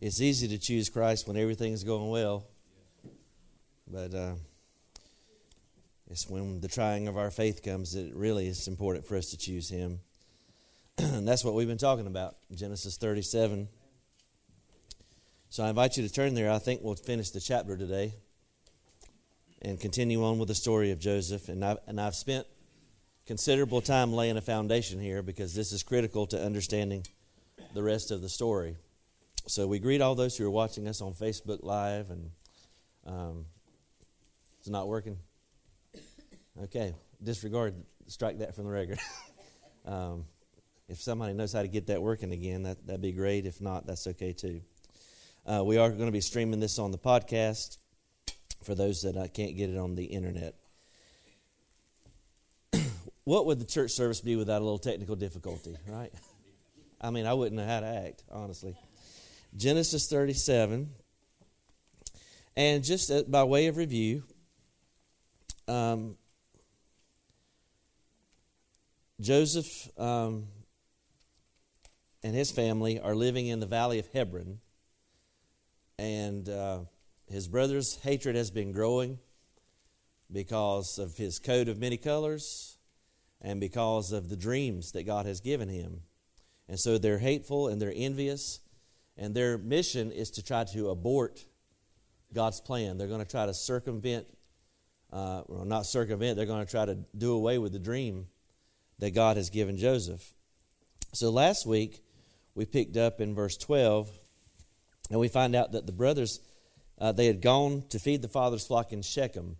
it's easy to choose Christ when everything's going well, but uh, it's when the trying of our faith comes that it really is important for us to choose Him. and that's what we've been talking about, Genesis 37. So I invite you to turn there. I think we'll finish the chapter today and continue on with the story of Joseph. And I've, and I've spent considerable time laying a foundation here because this is critical to understanding the rest of the story. So we greet all those who are watching us on Facebook Live, and um, it's not working. Okay, disregard, strike that from the record. um, if somebody knows how to get that working again, that that'd be great. If not, that's okay too. Uh, we are going to be streaming this on the podcast for those that uh, can't get it on the internet. what would the church service be without a little technical difficulty, right? I mean, I wouldn't know how to act, honestly. Genesis 37. And just uh, by way of review, um, Joseph um, and his family are living in the valley of Hebron and uh, his brother's hatred has been growing because of his coat of many colors and because of the dreams that God has given him. And so they're hateful and they're envious, and their mission is to try to abort God's plan. They're going to try to circumvent, uh, well, not circumvent, they're going to try to do away with the dream that God has given Joseph. So last week, we picked up in verse 12 and we find out that the brothers, uh, they had gone to feed the father's flock in Shechem.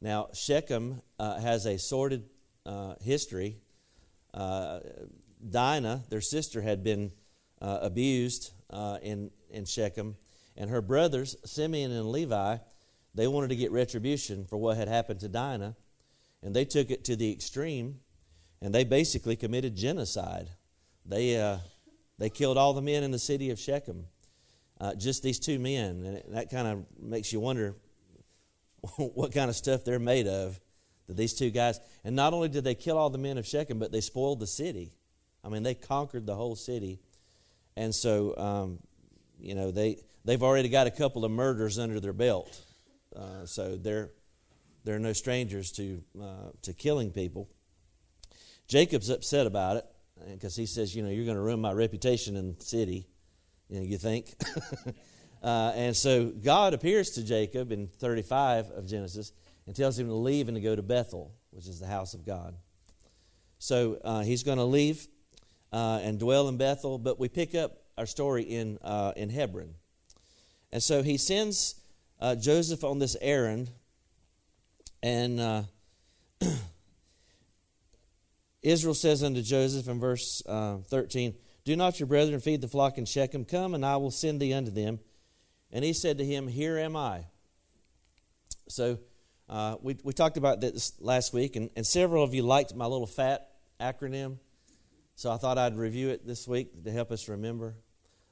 Now, Shechem uh, has a sordid uh, history. Uh, Dinah, their sister, had been uh, abused uh, in, in Shechem. And her brothers, Simeon and Levi, they wanted to get retribution for what had happened to Dinah. And they took it to the extreme. And they basically committed genocide. They, they killed all the men in the city of Shechem uh, just these two men. And that kind of makes you wonder what kind of stuff they're made of. That these two guys, and not only did they kill all the men of Shechem, but they spoiled the city. I mean, they conquered the whole city. And so, um, you know, they, they've already got a couple of murders under their belt. Uh, so they're, they're no strangers to, uh, to killing people. Jacob's upset about it because he says, you know, you're going to ruin my reputation in the city you, know, you think. uh, and so God appears to Jacob in 35 of Genesis and tells him to leave and to go to Bethel, which is the house of God. So uh, he's going to leave uh, and dwell in Bethel, but we pick up our story in, uh, in Hebron. And so he sends uh, Joseph on this errand, and uh, Israel says unto Joseph in verse 13, do not your brethren feed the flock in Shechem? Come, and I will send thee unto them. And he said to him, Here am I. So uh, we, we talked about this last week, and, and several of you liked my little FAT acronym. So I thought I'd review it this week to help us remember.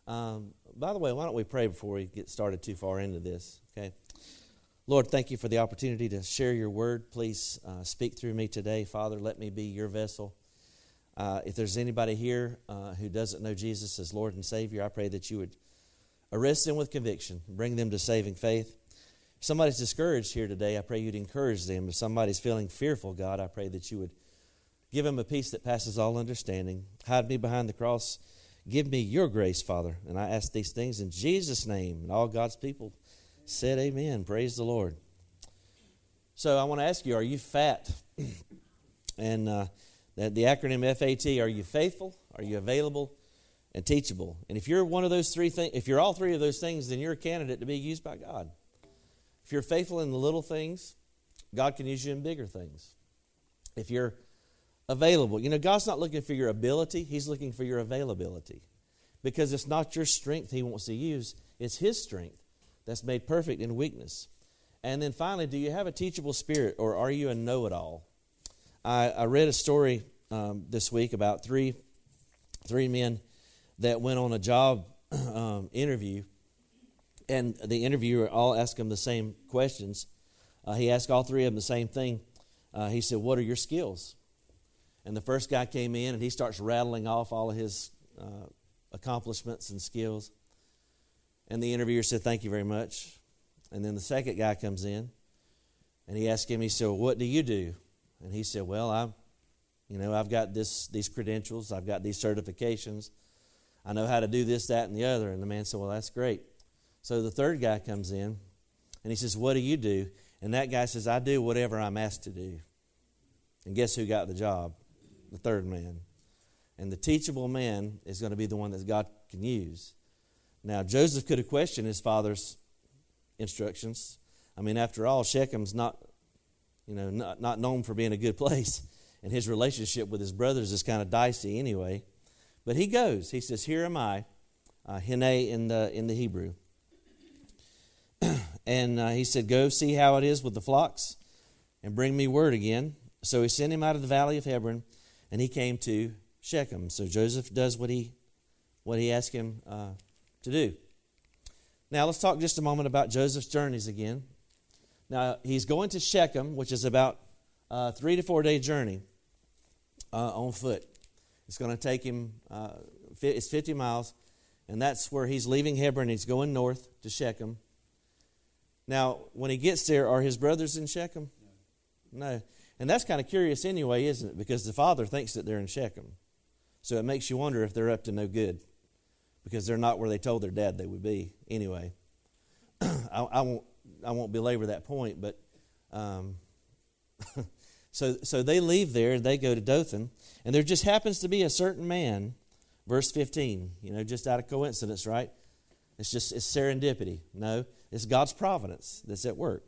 Um, by the way, why don't we pray before we get started too far into this? Okay. Lord, thank you for the opportunity to share your word. Please uh, speak through me today. Father, let me be your vessel. Uh, if there's anybody here uh, who doesn't know Jesus as Lord and Savior, I pray that you would arrest them with conviction, bring them to saving faith. If somebody's discouraged here today, I pray you'd encourage them. If somebody's feeling fearful, God, I pray that you would give him a peace that passes all understanding. Hide me behind the cross. Give me your grace, Father. And I ask these things in Jesus' name. And all God's people said, Amen. Praise the Lord. So I want to ask you, are you fat? and uh, the, the acronym FAT, are you faithful? Are you available? And teachable. And if you're one of those three things, if you're all three of those things, then you're a candidate to be used by God. If you're faithful in the little things, God can use you in bigger things. If you're available, you know, God's not looking for your ability, He's looking for your availability. Because it's not your strength He wants to use, it's His strength that's made perfect in weakness. And then finally, do you have a teachable spirit or are you a know it all? I, I read a story um, this week about three three men that went on a job um, interview, and the interviewer all asked them the same questions. Uh, he asked all three of them the same thing. Uh, he said, "What are your skills?" And the first guy came in and he starts rattling off all of his uh, accomplishments and skills. And the interviewer said, Thank you very much. And then the second guy comes in and he asked him, he said, well, What do you do? And he said, Well, I'm, you know, I've got this, these credentials, I've got these certifications, I know how to do this, that, and the other. And the man said, Well, that's great. So the third guy comes in and he says, What do you do? And that guy says, I do whatever I'm asked to do. And guess who got the job? The third man. And the teachable man is going to be the one that God can use. Now, Joseph could have questioned his father's instructions. I mean, after all, Shechem's not, you know, not, not known for being a good place. And his relationship with his brothers is kind of dicey anyway. But he goes. He says, Here am I, uh, Hine in the, in the Hebrew. and uh, he said, Go see how it is with the flocks and bring me word again. So he sent him out of the valley of Hebron, and he came to Shechem. So Joseph does what he, what he asked him uh, to do. Now let's talk just a moment about Joseph's journeys again. Now he's going to Shechem, which is about a three to four day journey uh, on foot. It's going to take him, uh, it's 50 miles, and that's where he's leaving Hebron. He's going north to Shechem. Now, when he gets there, are his brothers in Shechem? No. no. And that's kind of curious anyway, isn't it? Because the father thinks that they're in Shechem. So it makes you wonder if they're up to no good because they're not where they told their dad they would be anyway. I, I, won't, I won't belabor that point, but um, so, so they leave there, they go to Dothan, and there just happens to be a certain man, verse 15, you know, just out of coincidence, right? It's just it's serendipity. No, it's God's providence that's at work.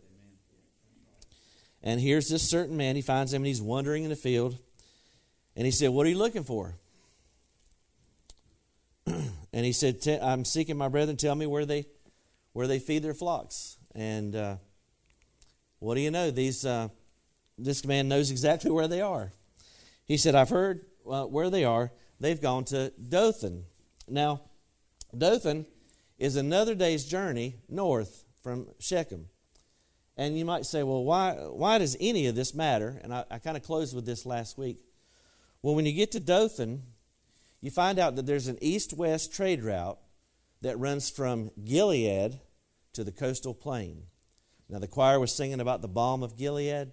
And here's this certain man. He finds him and he's wandering in the field. And he said, What are you looking for? and he said, I'm seeking my brethren. Tell me where they, where they feed their flocks. And uh, what do you know? These, uh, this man knows exactly where they are. He said, I've heard uh, where they are. They've gone to Dothan. Now, Dothan is another day's journey north from Shechem. And you might say, well, why, why does any of this matter? And I, I kind of closed with this last week. Well, when you get to Dothan, you find out that there's an east west trade route that runs from Gilead to the coastal plain. Now, the choir was singing about the balm of Gilead.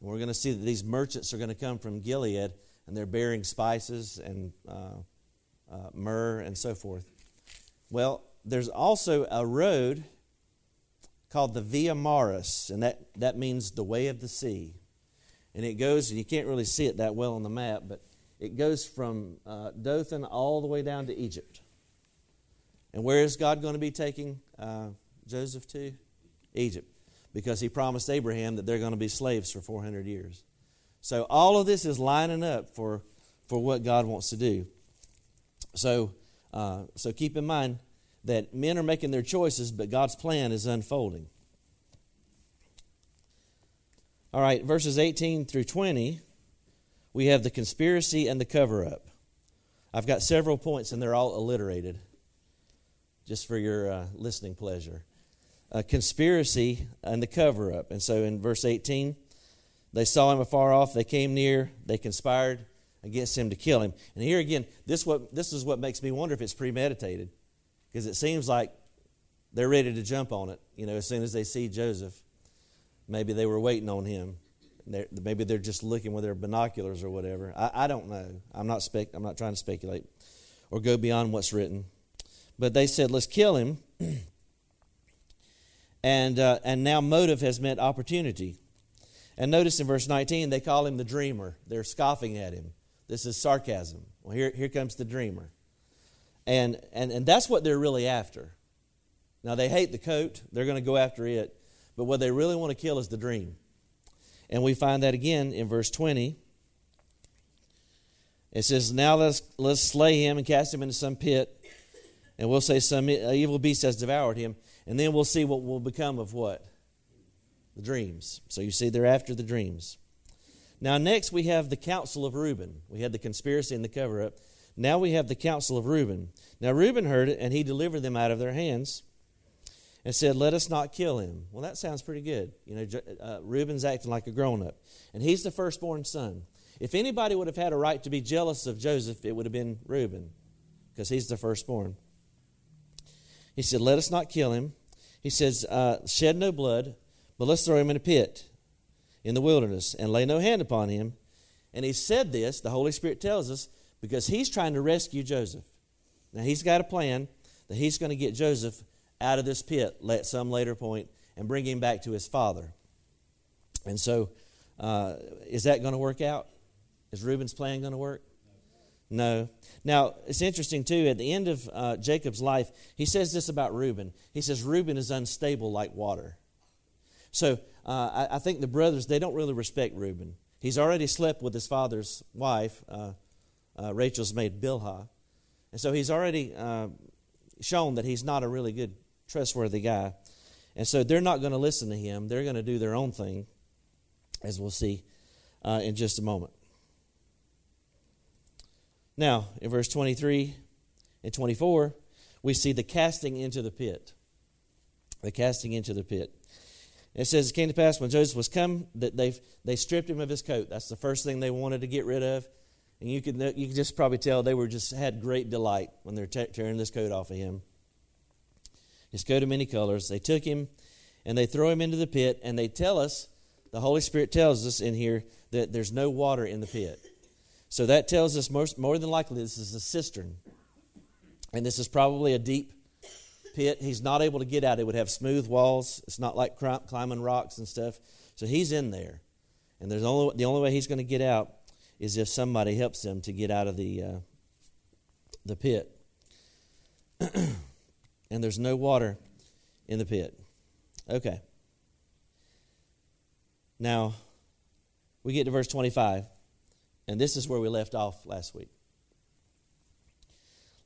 And we're going to see that these merchants are going to come from Gilead and they're bearing spices and uh, uh, myrrh and so forth. Well, there's also a road called the Via Maris, and that, that means the way of the sea. And it goes, and you can't really see it that well on the map, but it goes from uh, Dothan all the way down to Egypt. And where is God going to be taking uh, Joseph to? Egypt. Because he promised Abraham that they're going to be slaves for 400 years. So all of this is lining up for, for what God wants to do. So, uh, so keep in mind, that men are making their choices, but God's plan is unfolding. All right, verses 18 through 20, we have the conspiracy and the cover up. I've got several points, and they're all alliterated, just for your uh, listening pleasure. A conspiracy and the cover up. And so in verse 18, they saw him afar off, they came near, they conspired against him to kill him. And here again, this, what, this is what makes me wonder if it's premeditated because it seems like they're ready to jump on it, you know, as soon as they see Joseph. Maybe they were waiting on him. They're, maybe they're just looking with their binoculars or whatever. I, I don't know. I'm not, spec, I'm not trying to speculate or go beyond what's written. But they said, let's kill him. and, uh, and now motive has meant opportunity. And notice in verse 19, they call him the dreamer. They're scoffing at him. This is sarcasm. Well, here, here comes the dreamer. And, and, and that's what they're really after. Now, they hate the coat, they're going to go after it. But what they really want to kill is the dream. And we find that again in verse 20. It says, Now let's, let's slay him and cast him into some pit, and we'll say some evil beast has devoured him, and then we'll see what will become of what? The dreams. So you see, they're after the dreams. Now, next we have the counsel of Reuben. We had the conspiracy and the cover up. Now we have the counsel of Reuben. Now Reuben heard it, and he delivered them out of their hands and said, Let us not kill him. Well, that sounds pretty good. You know, uh, Reuben's acting like a grown up, and he's the firstborn son. If anybody would have had a right to be jealous of Joseph, it would have been Reuben, because he's the firstborn. He said, Let us not kill him. He says, uh, Shed no blood, but let's throw him in a pit in the wilderness and lay no hand upon him. And he said this, the Holy Spirit tells us, because he's trying to rescue Joseph. Now, he's got a plan that he's going to get Joseph out of this pit at some later point and bring him back to his father. And so, uh, is that going to work out? Is Reuben's plan going to work? No. Now, it's interesting, too, at the end of uh, Jacob's life, he says this about Reuben. He says, Reuben is unstable like water. So, uh, I, I, think the brothers, they don't really respect Reuben. He's already slept with his father's wife, uh, Rachel's maid Bilhah. And so he's already uh, shown that he's not a really good, trustworthy guy. And so they're not going to listen to him. They're going to do their own thing, as we'll see uh, in just a moment. Now, in verse 23 and 24, we see the casting into the pit. The casting into the pit. It says, It came to pass when Joseph was come that they they stripped him of his coat. That's the first thing they wanted to get rid of. And you could, you could just probably tell they were just had great delight when they're t- tearing this coat off of him. His coat of many colors. They took him and they throw him into the pit, and they tell us, the Holy Spirit tells us in here that there's no water in the pit. So that tells us most, more than likely this is a cistern. And this is probably a deep pit. He's not able to get out. It would have smooth walls. It's not like climbing rocks and stuff. So he's in there. And there's only, the only way he's going to get out is if somebody helps them to get out of the, uh, the pit. and there's no water in the pit. Okay. Now, we get to verse 25, and this is where we left off last week.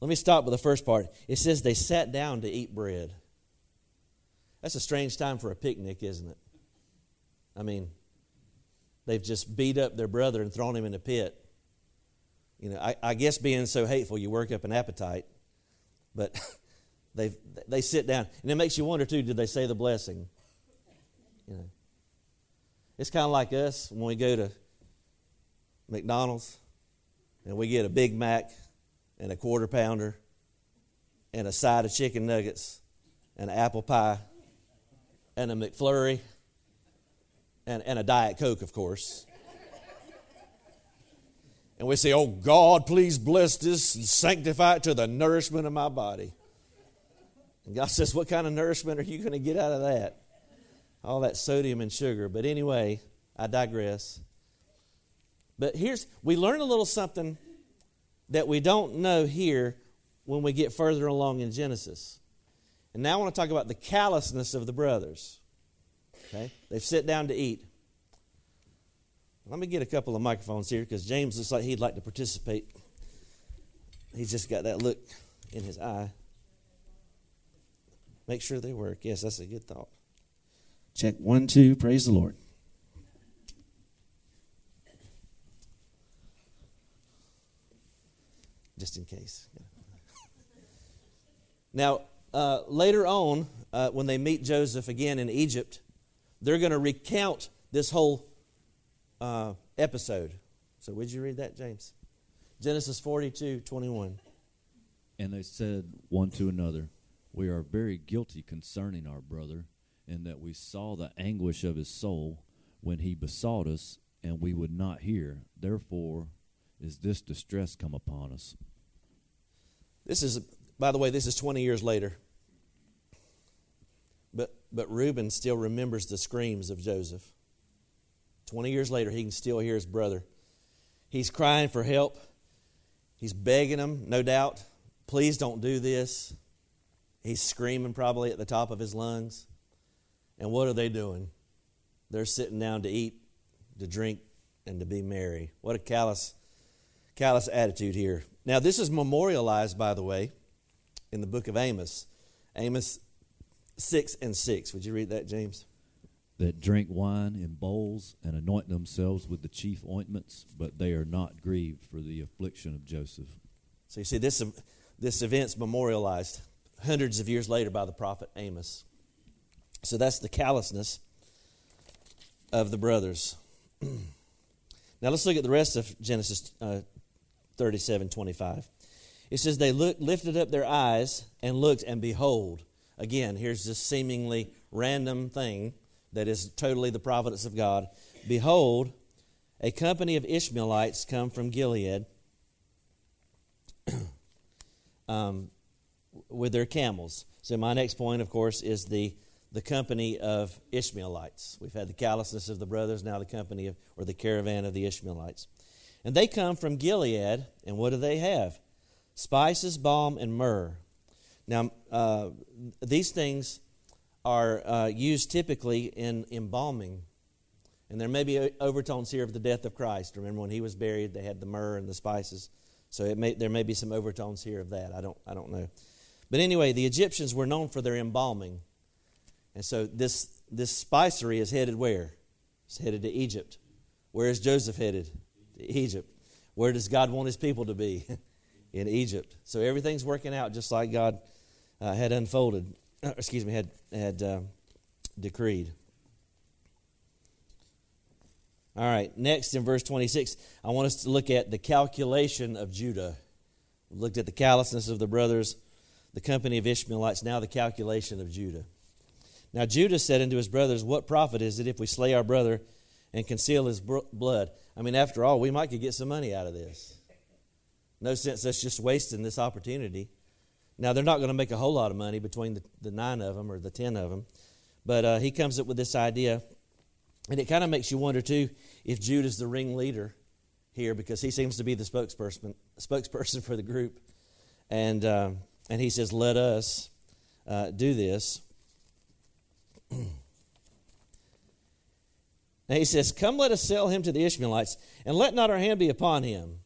Let me stop with the first part. It says they sat down to eat bread. That's a strange time for a picnic, isn't it? I mean, they've just beat up their brother and thrown him in a pit. You know, I, I guess being so hateful, you work up an appetite. But they they sit down, and it makes you wonder too. Did they say the blessing? You know, it's kind of like us when we go to McDonald's and we get a Big Mac and a quarter pounder and a side of chicken nuggets and an apple pie and a McFlurry and, and a Diet Coke, of course. And we say, Oh God, please bless this and sanctify it to the nourishment of my body. And God says, What kind of nourishment are you going to get out of that? All that sodium and sugar. But anyway, I digress. But here's, we learn a little something that we don't know here when we get further along in Genesis. And now I want to talk about the callousness of the brothers. Okay? They've sit down to eat. Let me get a couple of microphones here because James looks like he'd like to participate. He's just got that look in his eye. Make sure they work. Yes, that's a good thought. Check one, two. Praise the Lord. Just in case. now, uh, later on, uh, when they meet Joseph again in Egypt, they're going to recount this whole uh, episode. So, would you read that, James? Genesis 42 21. And they said one to another, we are very guilty concerning our brother, in that we saw the anguish of his soul when he besought us, and we would not hear. Therefore is this distress come upon us. This is, by the way, this is 20 years later. But, Reuben still remembers the screams of Joseph. 20 years later, he can still hear his brother. He's crying for help. He's begging him, no doubt, please don't do this. He's screaming probably at the top of his lungs. And what are they doing? They're sitting down to eat, to drink, and to be merry. What a callous, callous attitude here. Now, this is memorialized, by the way, in the book of Amos. Amos 6 and 6. Would you read that, James? That drink wine in bowls and anoint themselves with the chief ointments, but they are not grieved for the affliction of Joseph. So you see, this, this event's memorialized hundreds of years later by the prophet Amos. So that's the callousness of the brothers. now let's look at the rest of Genesis uh, 37 25. It says they look, lifted up their eyes and looked, and behold, again, here's this seemingly random thing that is totally the providence of God. Behold, a company of Ishmaelites come from Gilead um, with their camels. So, my next point, of course, is the, the company of Ishmaelites. We've had the callousness of the brothers, now the company of, or the caravan of the Ishmaelites. And they come from Gilead, and what do they have? Spices, balm, and myrrh. Now, uh, these things are uh, used typically in embalming. And there may be overtones here of the death of Christ. Remember when he was buried, they had the myrrh and the spices. So it may, there may be some overtones here of that. I don't, I don't know. But anyway, the Egyptians were known for their embalming. And so this, this spicery is headed where? It's headed to Egypt. Where is Joseph headed? To Egypt. Where does God want his people to be? In Egypt. So everything's working out just like God uh, had unfolded, excuse me, had, had uh, decreed. All right, next in verse 26, I want us to look at the calculation of Judah. We looked at the callousness of the brothers, the company of Ishmaelites, now the calculation of Judah. Now Judah said unto his brothers, What profit is it if we slay our brother and conceal his blood? I mean, after all, we might could get some money out of this. No sense us just wasting this opportunity. Now, they're not going to make a whole lot of money between the, the nine of them or the ten of them, but uh, he comes up with this idea and it kind of makes you wonder, too, if Jude is the ringleader here because he seems to be the spokesperson, spokesperson for the group. And, uh, and he says, Let us uh, do this. and he says, Come, let us sell him to the Ishmaelites, and let not our hand be upon him.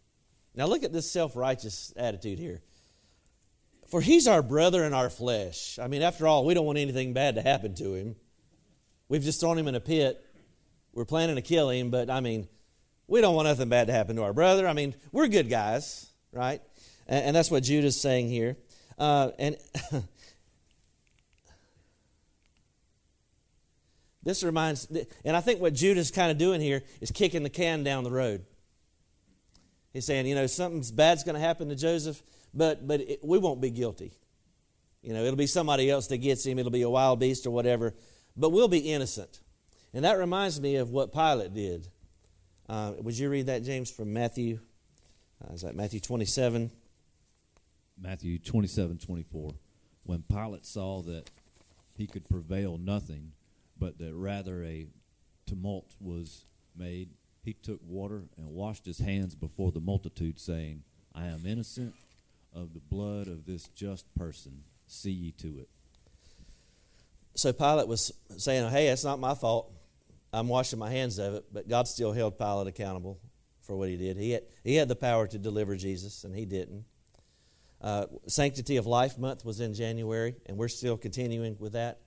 Now, look at this self righteous attitude here. For he's our brother in our flesh. I mean, after all, we don't want anything bad to happen to him. We've just thrown him in a pit we're planning to kill him, but I mean, we don't want nothing bad to happen to our brother. I mean, we're good guys, right? And, and that's what Judah's saying here. Uh, and this reminds, and I think what Judah's kind of doing here is kicking the can down the road. He's saying, you know, something's bad's going to happen to Joseph, but but it, we won't be guilty. You know, it'll be somebody else that gets him. It'll be a wild beast or whatever, but we'll be innocent. And that reminds me of what Pilate did. Uh, would you read that, James, from Matthew? Uh, is that Matthew 27? Matthew 27 24. When Pilate saw that he could prevail nothing, but that rather a tumult was made, he took water and washed his hands before the multitude, saying, I am innocent of the blood of this just person. See ye to it. So Pilate was saying, Hey, that's not my fault. I'm washing my hands of it, but God still held Pilate accountable for what he did. He had, he had the power to deliver Jesus, and he didn't. Uh, Sanctity of Life Month was in January, and we're still continuing with that.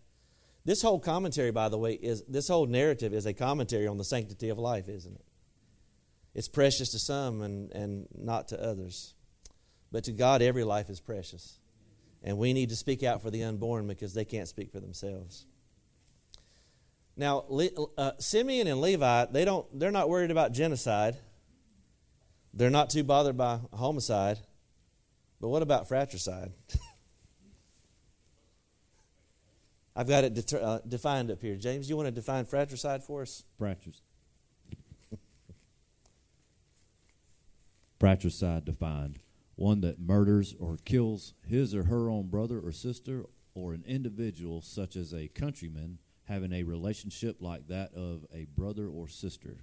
This whole commentary, by the way, is this whole narrative is a commentary on the sanctity of life, isn't it? It's precious to some and, and not to others. But to God, every life is precious. And we need to speak out for the unborn because they can't speak for themselves. Now, uh, Simeon and Levi, they don't, they're not worried about genocide. They're not too bothered by homicide. But what about fratricide? I've got it uh, defined up here. James, you want to define fratricide for us? Fratricide. fratricide defined one that murders or kills his or her own brother or sister or an individual such as a countryman having a relationship like that of a brother or sister.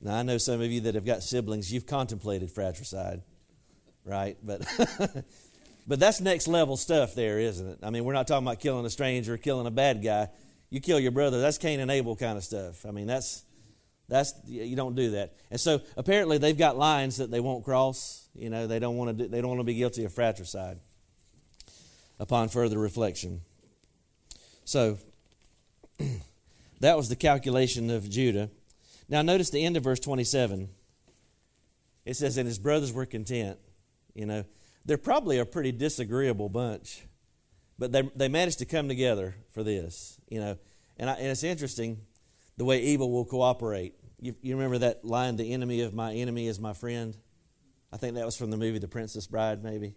Now, I know some of you that have got siblings, you've contemplated fratricide, right? But. but that's next level stuff there, isn't it? I mean, we're not talking about killing a stranger, or killing a bad guy. You kill your brother, that's Cain and Abel kind of stuff. I mean, that's that's you don't do that. And so apparently they've got lines that they won't cross. You know, they don't want to they don't want to be guilty of fratricide. Upon further reflection, so that was the calculation of Judah. Now, notice the end of verse 27. It says, And his brothers were content. You know, they're probably a pretty disagreeable bunch, but they, they managed to come together for this, you know. And, I, and it's interesting the way evil will cooperate. You, you remember that line, the enemy of my enemy is my friend? I think that was from the movie The Princess Bride, maybe.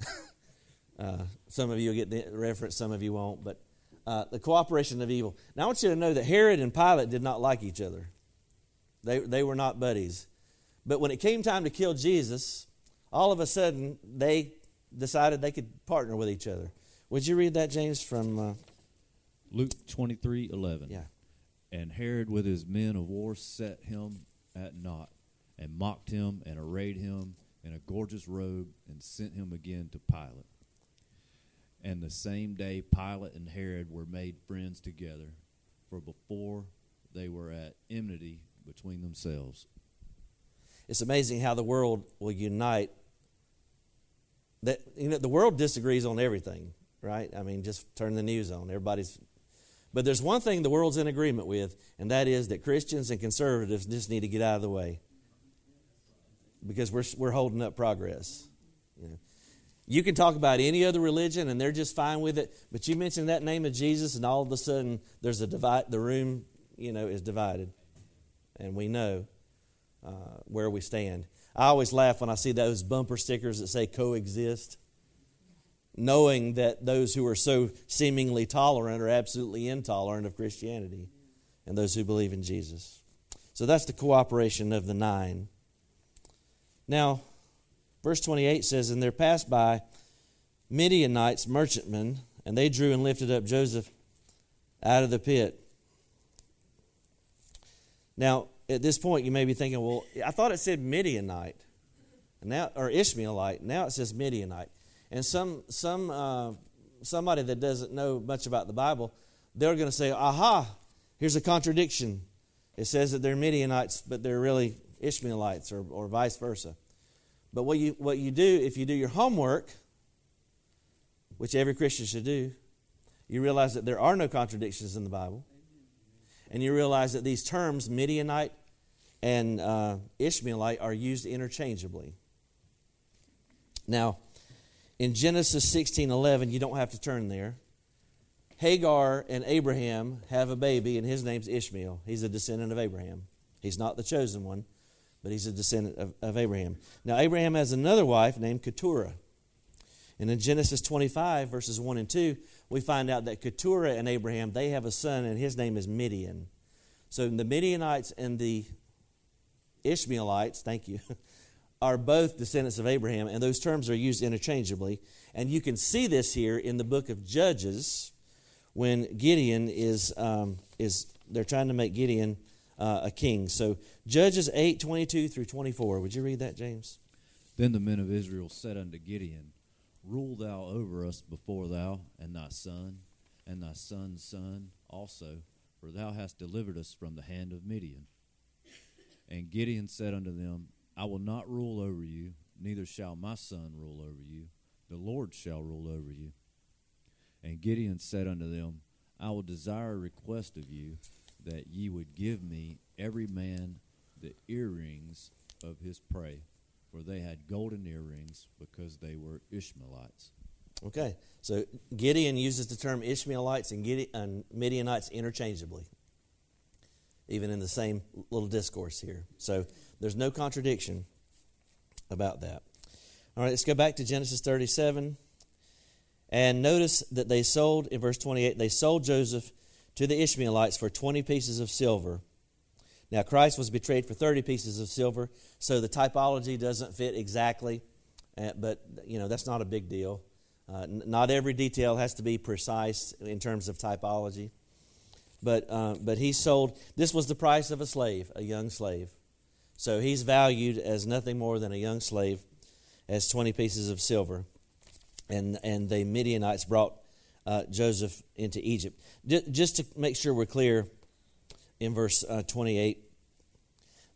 uh, some of you will get the reference, some of you won't. But uh, the cooperation of evil. Now, I want you to know that Herod and Pilate did not like each other, they, they were not buddies. But when it came time to kill Jesus, all of a sudden they decided they could partner with each other. Would you read that, James, from uh, Luke twenty three eleven? Yeah. And Herod with his men of war set him at naught, and mocked him, and arrayed him in a gorgeous robe, and sent him again to Pilate. And the same day Pilate and Herod were made friends together, for before they were at enmity between themselves. It's amazing how the world will unite. That you know, the world disagrees on everything, right? I mean, just turn the news on. Everybody's but there's one thing the world's in agreement with, and that is that Christians and conservatives just need to get out of the way because we're, we're holding up progress. You, know. you can talk about any other religion, and they're just fine with it. But you mention that name of Jesus, and all of a sudden there's a divide. The room, you know, is divided, and we know uh, where we stand. I always laugh when I see those bumper stickers that say coexist knowing that those who are so seemingly tolerant are absolutely intolerant of Christianity and those who believe in Jesus. So that's the cooperation of the nine. Now, verse 28 says, And there passed by Midianites, merchantmen, and they drew and lifted up Joseph out of the pit. Now, at this point, you may be thinking, well, I thought it said Midianite, now or Ishmaelite. Now it says Midianite. And some, some, uh, somebody that doesn't know much about the Bible, they're going to say, aha, here's a contradiction. It says that they're Midianites, but they're really Ishmaelites or, or vice versa. But what you, what you do, if you do your homework, which every Christian should do, you realize that there are no contradictions in the Bible. And you realize that these terms, Midianite and uh, Ishmaelite, are used interchangeably. Now, in Genesis 16:11, you don't have to turn there. Hagar and Abraham have a baby, and his name's Ishmael. He's a descendant of Abraham. He's not the chosen one, but he's a descendant of, of Abraham. Now, Abraham has another wife named Keturah. And in Genesis 25, verses 1 and 2, we find out that Keturah and Abraham, they have a son, and his name is Midian. So the Midianites and the Ishmaelites, thank you, are both descendants of Abraham, and those terms are used interchangeably. And you can see this here in the book of Judges when Gideon is, um, is they're trying to make Gideon uh, a king. So Judges 8 22 through 24. Would you read that, James? Then the men of Israel said unto Gideon, Rule thou over us before thou, and thy son, and thy son's son also, for thou hast delivered us from the hand of Midian. And Gideon said unto them, I will not rule over you, neither shall my son rule over you. The Lord shall rule over you. And Gideon said unto them, I will desire a request of you, that ye would give me every man the earrings of his prey, for they had golden earrings, because they were Ishmaelites. Okay, so Gideon uses the term Ishmaelites and, Gideon, and Midianites interchangeably, even in the same little discourse here. So there's no contradiction about that. All right, let's go back to Genesis 37. And notice that they sold, in verse 28, they sold Joseph to the Ishmaelites for 20 pieces of silver. Now, Christ was betrayed for 30 pieces of silver, so the typology doesn't fit exactly, uh, but, you know, that's not a big deal. Uh, n- not every detail has to be precise in terms of typology. But, uh, but he sold, this was the price of a slave, a young slave. So he's valued as nothing more than a young slave, as 20 pieces of silver. And, and the Midianites brought uh, Joseph into Egypt. just to make sure we're clear, in verse uh, 28,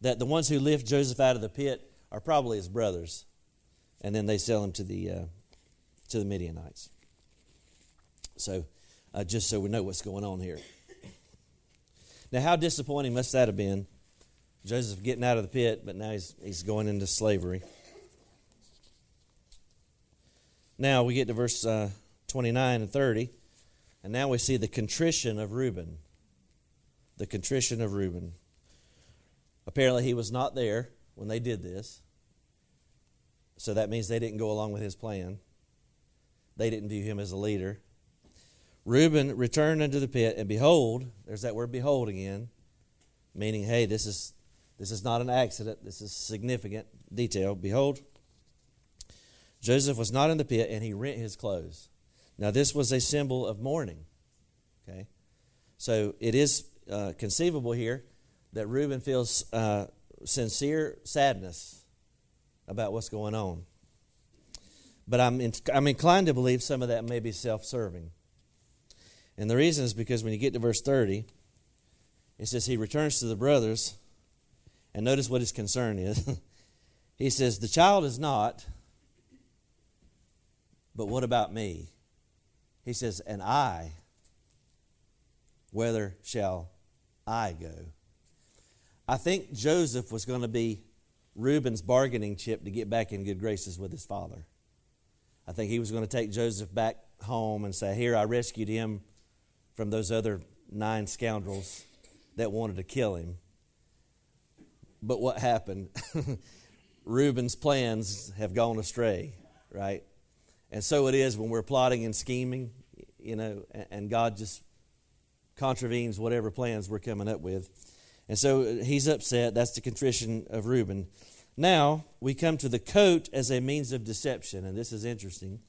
that the ones who lift Joseph out of the pit are probably his brothers, and then they sell him to the, uh, to the Midianites. So, uh, just so we know what's going on here. Now, how disappointing must that have been Joseph getting out of the pit, but now he's, he's going into slavery. Now we get to verse uh, 29 and 30, and now we see the contrition of Reuben. The contrition of Reuben. Apparently, he was not there when they did this. So that means they didn't go along with his plan. They didn't view him as a leader. Reuben returned unto the pit, and behold, there's that word behold again, meaning, hey, this is this is not an accident, this is significant detail. Behold, Joseph was not in the pit, and he rent his clothes. Now, this was a symbol of mourning. Okay? So it is uh, conceivable here that Reuben feels uh, sincere sadness about what's going on. But I'm, in, I'm inclined to believe some of that may be self serving. And the reason is because when you get to verse 30, it says, He returns to the brothers, and notice what his concern is. he says, The child is not, but what about me? He says, And I, whither shall I go? I think Joseph was going to be Reuben's bargaining chip to get back in good graces with his father. I think he was going to take Joseph back home and say, Here, I rescued him from those other nine scoundrels that wanted to kill him. But what happened? Reuben's plans have gone astray, right? And so it is when we're plotting and scheming, you know, and God just contravenes whatever plans we're coming up with. And so he's upset. That's the contrition of Reuben. Now we come to the coat as a means of deception, and this is interesting.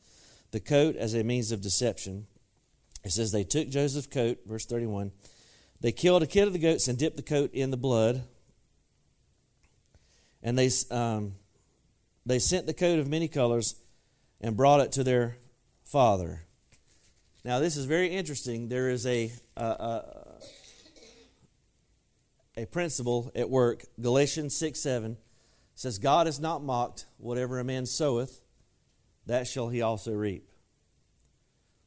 The coat as a means of deception. It says they took Joseph's coat, verse 31. They killed a kid of the goats and dipped the coat in the blood. And they, um, they sent the coat of many colors and brought it to their father. Now, this is very interesting. There is a, a, a, a principle at work. Galatians 6 7 says, God is not mocked. Whatever a man soweth, that shall he also reap.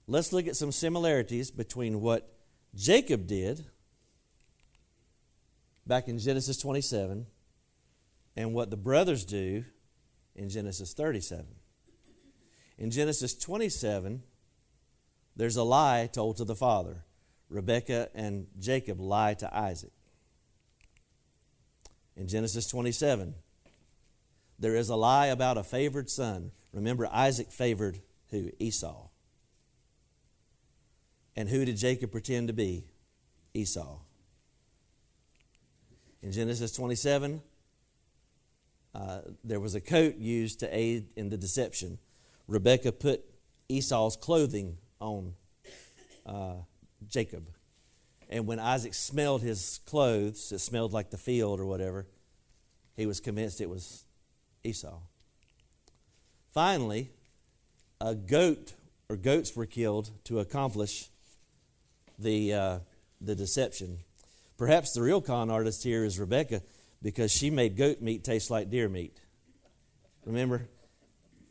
Let's look at some similarities between what Jacob did back in Genesis 27 and what the brothers do in Genesis 37. In Genesis 27, there's a lie told to the father. Rebekah and Jacob lie to Isaac. In Genesis 27, there is a lie about a favored son. Remember, Isaac favored who? Esau. And who did Jacob pretend to be? Esau. In Genesis 27, uh, there was a coat used to aid in the deception. Rebekah put Esau's clothing on uh, Jacob. And when Isaac smelled his clothes, it smelled like the field or whatever, he was convinced it was Esau. Finally, a goat or goats were killed to accomplish the, uh, the deception. Perhaps the real con artist here is Rebecca because she made goat meat taste like deer meat. Remember?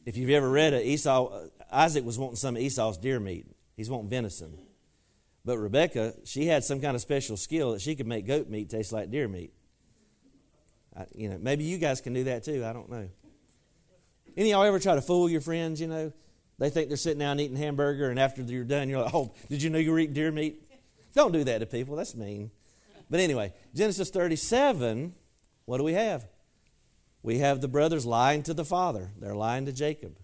If you've ever read it, Esau, uh, Isaac was wanting some of Esau's deer meat. He's wanting venison. But Rebecca, she had some kind of special skill that she could make goat meat taste like deer meat. I, you know, maybe you guys can do that too. I don't know. Any of y'all ever try to fool your friends? You know, they think they're sitting down eating hamburger, and after you're done, you're like, "Oh, did you know you were eating deer meat?" Don't do that to people. That's mean. But anyway, Genesis 37. What do we have? We have the brothers lying to the father. They're lying to Jacob.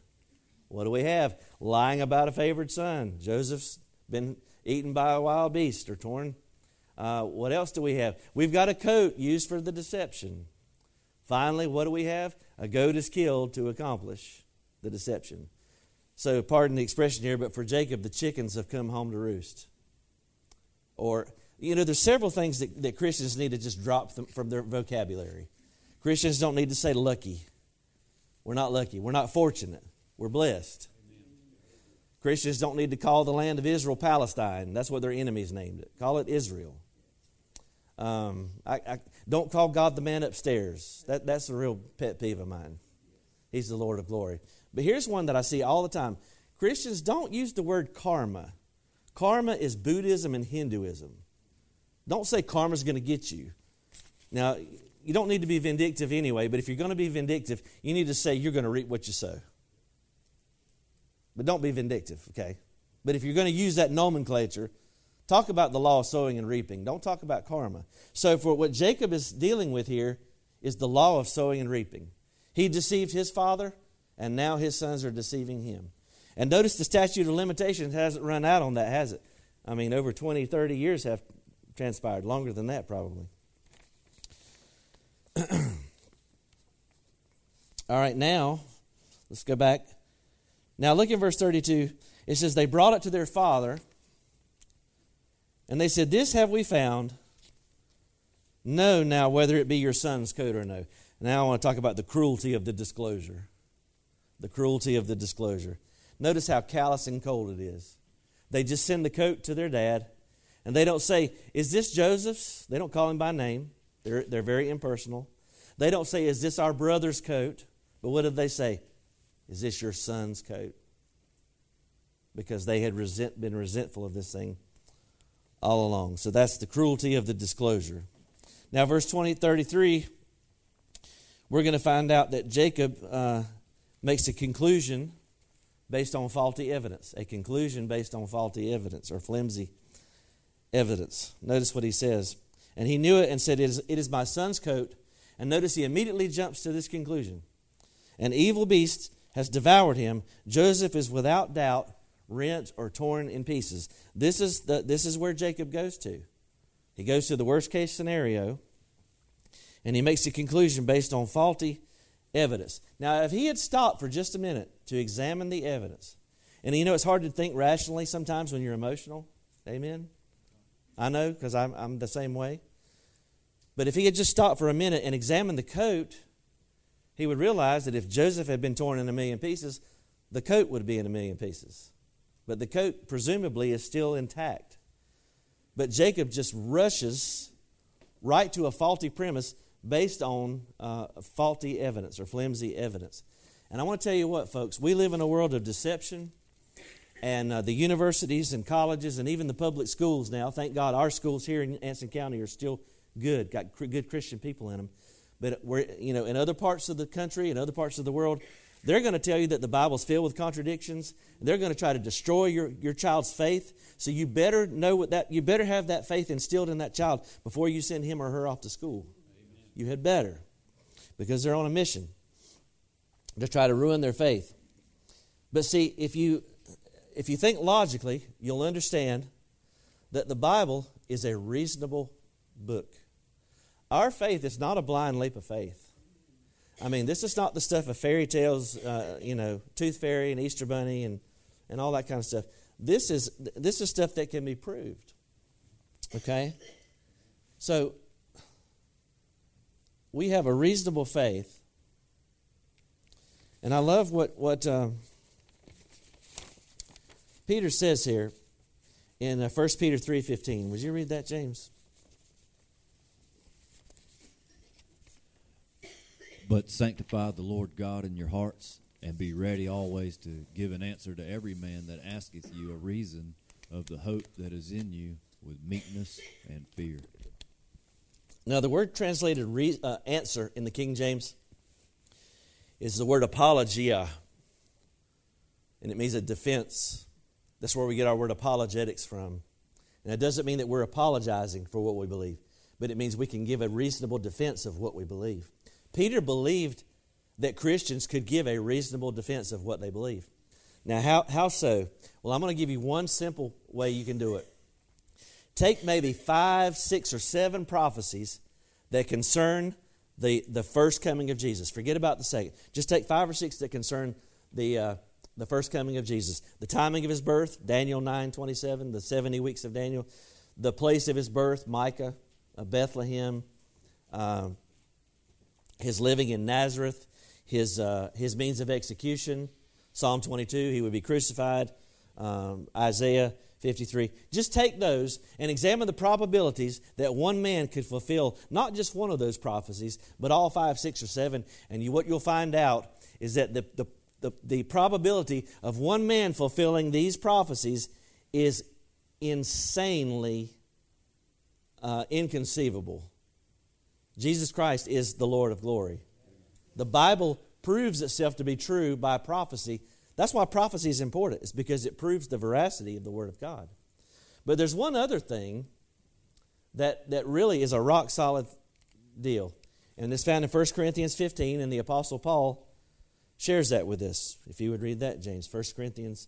What do we have? Lying about a favored son. Joseph's been eaten by a wild beast or torn. Uh, what else do we have? We've got a coat used for the deception. Finally, what do we have? A goat is killed to accomplish the deception. So, pardon the expression here, but for Jacob, the chickens have come home to roost. Or, you know, there's several things that, that Christians need to just drop from their vocabulary. Christians don't need to say lucky. We're not lucky. We're not fortunate. We're blessed. Christians don't need to call the land of Israel Palestine. That's what their enemies named it. Call it Israel. Um, I, I, don't call God the man upstairs. That, that's a real pet peeve of mine. He's the Lord of glory. But here's one that I see all the time Christians don't use the word karma. Karma is Buddhism and Hinduism. Don't say karma's going to get you. Now, you don't need to be vindictive anyway, but if you're going to be vindictive, you need to say you're going to reap what you sow. But don't be vindictive, okay? But if you're going to use that nomenclature, talk about the law of sowing and reaping. Don't talk about karma. So, for what Jacob is dealing with here is the law of sowing and reaping. He deceived his father, and now his sons are deceiving him. And notice the statute of limitations hasn't run out on that, has it? I mean, over 20, 30 years have transpired, longer than that, probably. All right, now, let's go back. Now, look in verse 32. It says, They brought it to their father, and they said, This have we found. Know now whether it be your son's coat or no. Now I want to talk about the cruelty of the disclosure. The cruelty of the disclosure. Notice how callous and cold it is. They just send the coat to their dad, and they don't say, Is this Joseph's? They don't call him by name. They're, they're very impersonal. They don't say, Is this our brother's coat? But what did they say? Is this your son's coat? Because they had resent, been resentful of this thing all along. So that's the cruelty of the disclosure. Now, verse 20, 33, we're going to find out that Jacob uh, makes a conclusion based on faulty evidence. A conclusion based on faulty evidence or flimsy evidence. Notice what he says. And he knew it and said, It is, it is my son's coat. And notice he immediately jumps to this conclusion. An evil beast has devoured him. Joseph is without doubt rent or torn in pieces. This is, the, this is where Jacob goes to. He goes to the worst case scenario and he makes a conclusion based on faulty evidence. Now, if he had stopped for just a minute to examine the evidence, and you know it's hard to think rationally sometimes when you're emotional, amen? I know because I'm, I'm the same way. But if he had just stopped for a minute and examined the coat, he would realize that if Joseph had been torn in a million pieces, the coat would be in a million pieces. But the coat, presumably, is still intact. But Jacob just rushes right to a faulty premise based on uh, faulty evidence or flimsy evidence. And I want to tell you what, folks, we live in a world of deception, and uh, the universities and colleges and even the public schools now, thank God our schools here in Anson County are still good, got cr- good Christian people in them. But we're, you know, in other parts of the country, in other parts of the world, they're going to tell you that the Bible's filled with contradictions. They're going to try to destroy your, your child's faith. So you better know what that you better have that faith instilled in that child before you send him or her off to school. Amen. You had better. Because they're on a mission to try to ruin their faith. But see, if you if you think logically, you'll understand that the Bible is a reasonable book. Our faith is not a blind leap of faith. I mean, this is not the stuff of fairy tales, uh, you know, Tooth Fairy and Easter Bunny and, and all that kind of stuff. This is, this is stuff that can be proved. Okay? So, we have a reasonable faith. And I love what, what uh, Peter says here in uh, 1 Peter 3.15. Would you read that, James? But sanctify the Lord God in your hearts, and be ready always to give an answer to every man that asketh you a reason of the hope that is in you with meekness and fear. Now, the word translated re- uh, answer in the King James is the word apologia, and it means a defense. That's where we get our word apologetics from. And it doesn't mean that we're apologizing for what we believe, but it means we can give a reasonable defense of what we believe. Peter believed that Christians could give a reasonable defense of what they believe. Now, how, how so? Well, I'm going to give you one simple way you can do it. Take maybe five, six, or seven prophecies that concern the, the first coming of Jesus. Forget about the second. Just take five or six that concern the, uh, the first coming of Jesus. The timing of his birth, Daniel 9 27, the 70 weeks of Daniel. The place of his birth, Micah, uh, Bethlehem. Uh, his living in Nazareth, his, uh, his means of execution, Psalm 22, he would be crucified, um, Isaiah 53. Just take those and examine the probabilities that one man could fulfill not just one of those prophecies, but all five, six, or seven. And you, what you'll find out is that the, the, the, the probability of one man fulfilling these prophecies is insanely uh, inconceivable. Jesus Christ is the Lord of glory. The Bible proves itself to be true by prophecy. That's why prophecy is important, it's because it proves the veracity of the Word of God. But there's one other thing that, that really is a rock solid deal. And it's found in 1 Corinthians 15, and the Apostle Paul shares that with us. If you would read that, James, 1 Corinthians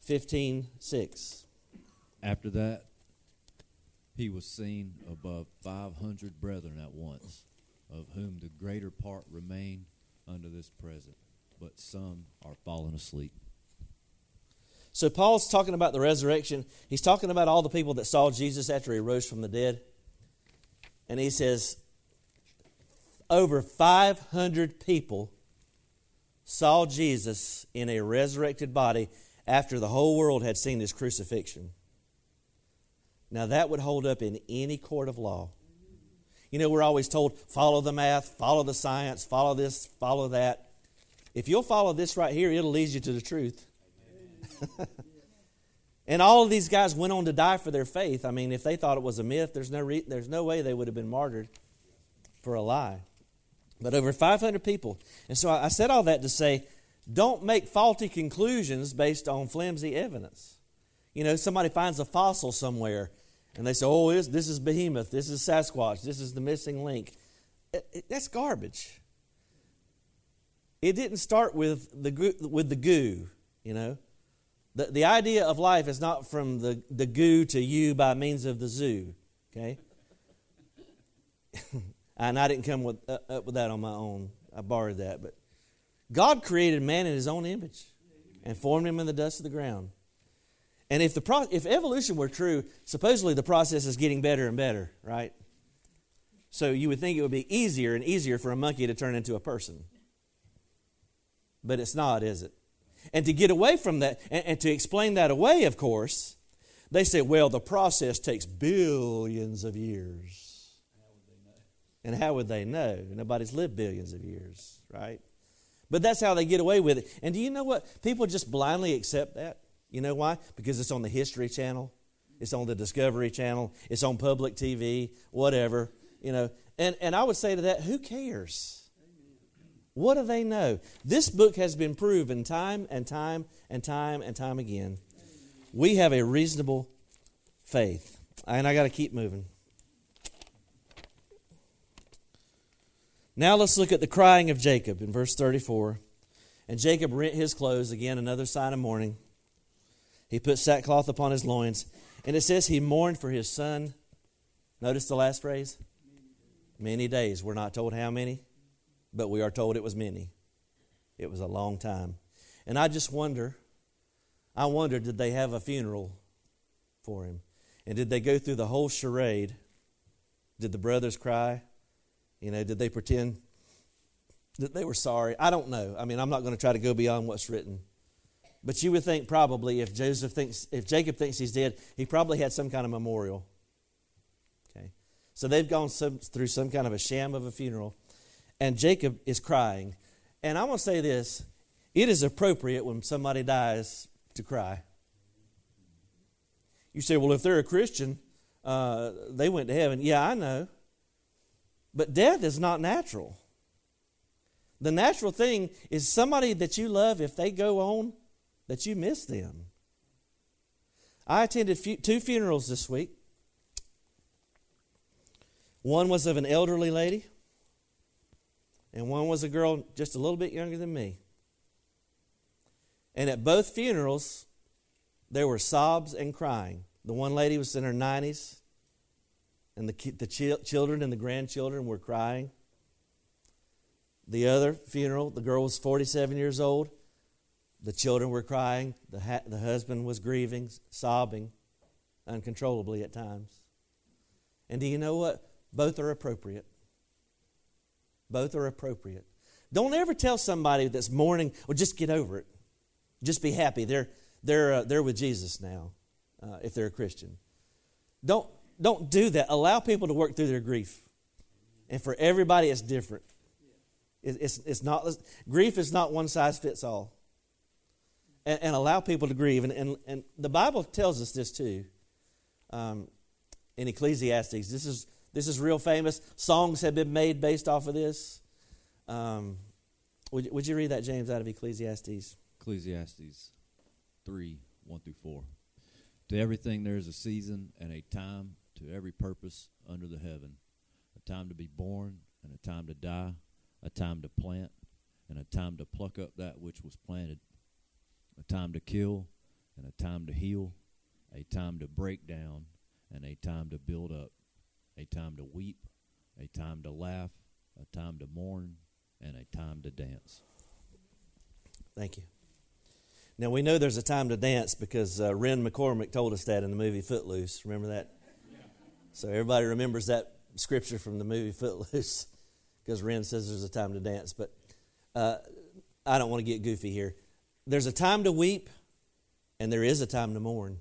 15 6. After that, he was seen above 500 brethren at once, of whom the greater part remain unto this present, but some are fallen asleep. So Paul's talking about the resurrection. He's talking about all the people that saw Jesus after he rose from the dead. And he says, over 500 people saw Jesus in a resurrected body after the whole world had seen his crucifixion. Now, that would hold up in any court of law. You know, we're always told follow the math, follow the science, follow this, follow that. If you'll follow this right here, it'll lead you to the truth. and all of these guys went on to die for their faith. I mean, if they thought it was a myth, there's no, re- there's no way they would have been martyred for a lie. But over 500 people. And so I said all that to say don't make faulty conclusions based on flimsy evidence. You know, somebody finds a fossil somewhere and they say, oh, this is Behemoth, this is Sasquatch, this is the missing link. It, it, that's garbage. It didn't start with the, with the goo, you know. The, the idea of life is not from the, the goo to you by means of the zoo, okay? and I didn't come with, uh, up with that on my own. I borrowed that. But God created man in his own image and formed him in the dust of the ground. And if, the pro- if evolution were true, supposedly the process is getting better and better, right? So you would think it would be easier and easier for a monkey to turn into a person. But it's not, is it? And to get away from that, and, and to explain that away, of course, they say, well, the process takes billions of years. And how would they know? Nobody's lived billions of years, right? But that's how they get away with it. And do you know what? People just blindly accept that. You know why? Because it's on the History Channel, it's on the Discovery Channel, it's on public TV, whatever. You know, and, and I would say to that, who cares? What do they know? This book has been proven time and time and time and time again. We have a reasonable faith. And I got to keep moving. Now let's look at the crying of Jacob in verse 34. And Jacob rent his clothes, again, another sign of mourning. He put sackcloth upon his loins. And it says he mourned for his son. Notice the last phrase? Many days. We're not told how many, but we are told it was many. It was a long time. And I just wonder, I wonder, did they have a funeral for him? And did they go through the whole charade? Did the brothers cry? You know, did they pretend that they were sorry? I don't know. I mean, I'm not going to try to go beyond what's written. But you would think probably if Joseph thinks if Jacob thinks he's dead, he probably had some kind of memorial. Okay. So they've gone some, through some kind of a sham of a funeral. And Jacob is crying. And I want to say this it is appropriate when somebody dies to cry. You say, well, if they're a Christian, uh, they went to heaven. Yeah, I know. But death is not natural. The natural thing is somebody that you love, if they go on, that you miss them. I attended two funerals this week. One was of an elderly lady, and one was a girl just a little bit younger than me. And at both funerals, there were sobs and crying. The one lady was in her 90s, and the, the children and the grandchildren were crying. The other funeral, the girl was 47 years old, the children were crying. The, ha- the husband was grieving, sobbing uncontrollably at times. And do you know what? Both are appropriate. Both are appropriate. Don't ever tell somebody that's mourning, well, just get over it. Just be happy. They're, they're, uh, they're with Jesus now, uh, if they're a Christian. Don't, don't do that. Allow people to work through their grief. And for everybody, it's different. it's, it's not, grief is not one size fits all and, and allow people to grieve. And, and, and, the Bible tells us this too um, in Ecclesiastes. This is, this is real famous. Songs have been made based off of this. Um, would, would you read that, James, out of Ecclesiastes? Ecclesiastes 3 1 through 4. To everything there is a season and a time to every purpose under the heaven a time to be born and a time to die, a time to plant and a time to pluck up that which was planted, a time to kill and a time to heal, a time to break down and a time to build up, a time to weep, a time to laugh, a time to mourn, and a time to dance. Thank you. Now we know there's a time to dance because uh, Ren McCormick told us that in the movie Footloose. Remember that? So everybody remembers that scripture from the movie Footloose because Ren says there's a time to dance. But uh, I don't want to get goofy here. There's a time to weep, and there is a time to mourn.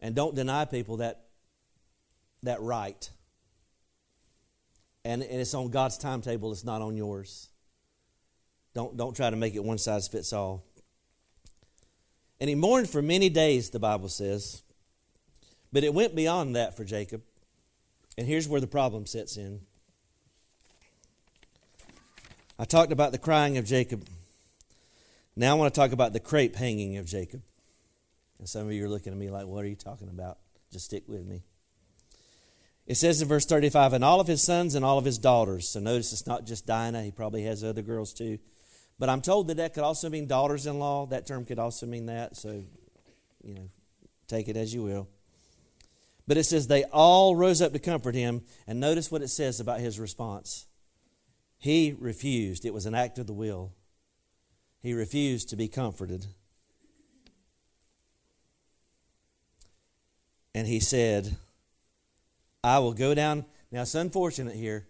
And don't deny people that that right. And, and it's on God's timetable, it's not on yours. Don't, don't try to make it one size fits all. And he mourned for many days, the Bible says. But it went beyond that for Jacob. And here's where the problem sets in. I talked about the crying of Jacob. Now I want to talk about the crape hanging of Jacob. And some of you are looking at me like, what are you talking about? Just stick with me. It says in verse 35, and all of his sons and all of his daughters. So notice it's not just Dinah, he probably has other girls too. But I'm told that that could also mean daughters in law. That term could also mean that. So, you know, take it as you will. But it says they all rose up to comfort him. And notice what it says about his response. He refused. It was an act of the will. He refused to be comforted. And he said, I will go down. Now, it's unfortunate here.